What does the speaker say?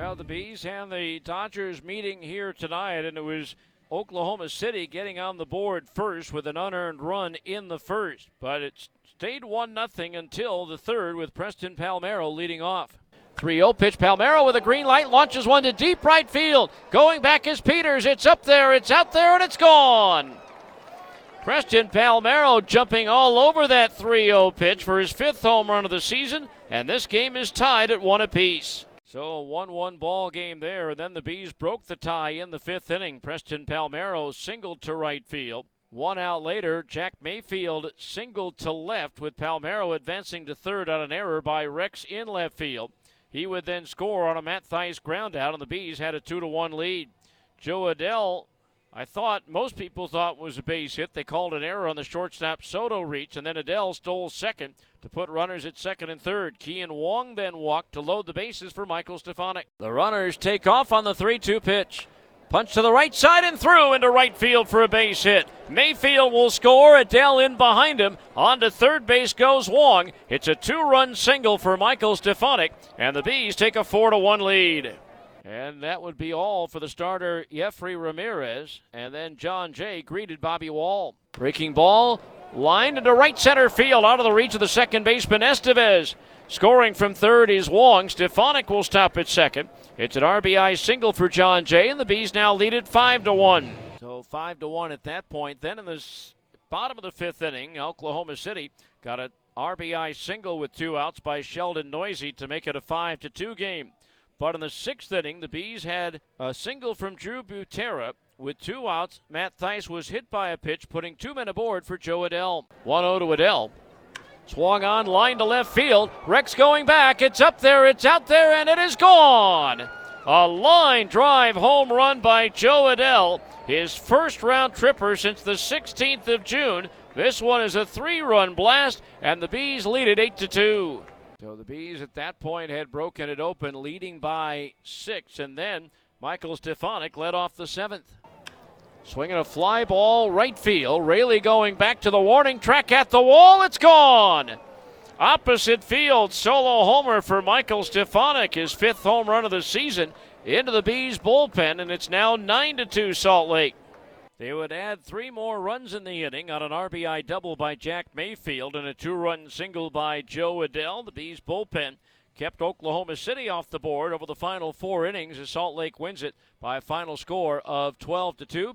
Well, the Bees and the Dodgers meeting here tonight, and it was Oklahoma City getting on the board first with an unearned run in the first, but it stayed 1 0 until the third with Preston Palmeiro leading off. 3 0 pitch. Palmeiro with a green light launches one to deep right field. Going back is Peters. It's up there, it's out there, and it's gone. Preston Palmeiro jumping all over that 3 0 pitch for his fifth home run of the season, and this game is tied at one apiece. So a 1 1 ball game there, and then the Bees broke the tie in the fifth inning. Preston Palmeiro singled to right field. One out later, Jack Mayfield singled to left with Palmeiro advancing to third on an error by Reks in left field. He would then score on a Matt Thaiss ground out, and the Bees had a 2 to 1 lead. Jo Adell I thought most people thought was a base hit. They called an error on the shortstop Soto reach, and then Adell stole second to put runners at second and third. Kean Wong then walked to load the bases for Michael Stefanic. The runners take off on the 3 2 pitch. Punch to the right side and through into right field for a base hit. Mayfield will score. Adell in behind him. On to third base goes Wong. It's a two run single for Michael Stefanic, and the Bees take a 4 1 lead. And that would be all for the starter, Jeffrey Ramirez. And then Jon Jay greeted Bobby Wahl. Breaking ball, lined into right center field, out of the reach of the second baseman, Estevez. Scoring from third is Wong. Stefanic will stop at second. It's an RBI single for Jon Jay, and the Bees now lead it 5 to 1. So 5 to 1 at that point. Then in the bottom of the fifth inning, Oklahoma City got an RBI single with two outs by Sheldon Neuse to make it a 5 to 2 game. But in the sixth inning, the Bees had a single from Drew Butera. With two outs, Matt Thaiss was hit by a pitch, putting two men aboard for Jo Adell. 1 0 to Adell. Swung on, line to left field. Reks going back. It's up there, it's out there, and it is gone. A line drive home run by Jo Adell. His first round tripper since the 16th of June. This one is a three run blast, and the Bees lead it 8 to 2. So the Bees at that point had broken it open, leading by six, and then Michael Stefanic led off the seventh. Swinging a fly ball right field. Raley going back to the warning track at the wall. It's gone. Opposite field, solo homer for Michael Stefanic, his fifth home run of the season into the Bees bullpen, and it's now 9 to 2 Salt Lake. They would add three more runs in the inning on an RBI double by Jack Mayfield and a two run single by Jo Adell. The Bees bullpen kept Oklahoma City off the board over the final four innings as Salt Lake wins it by a final score of 12 to 2.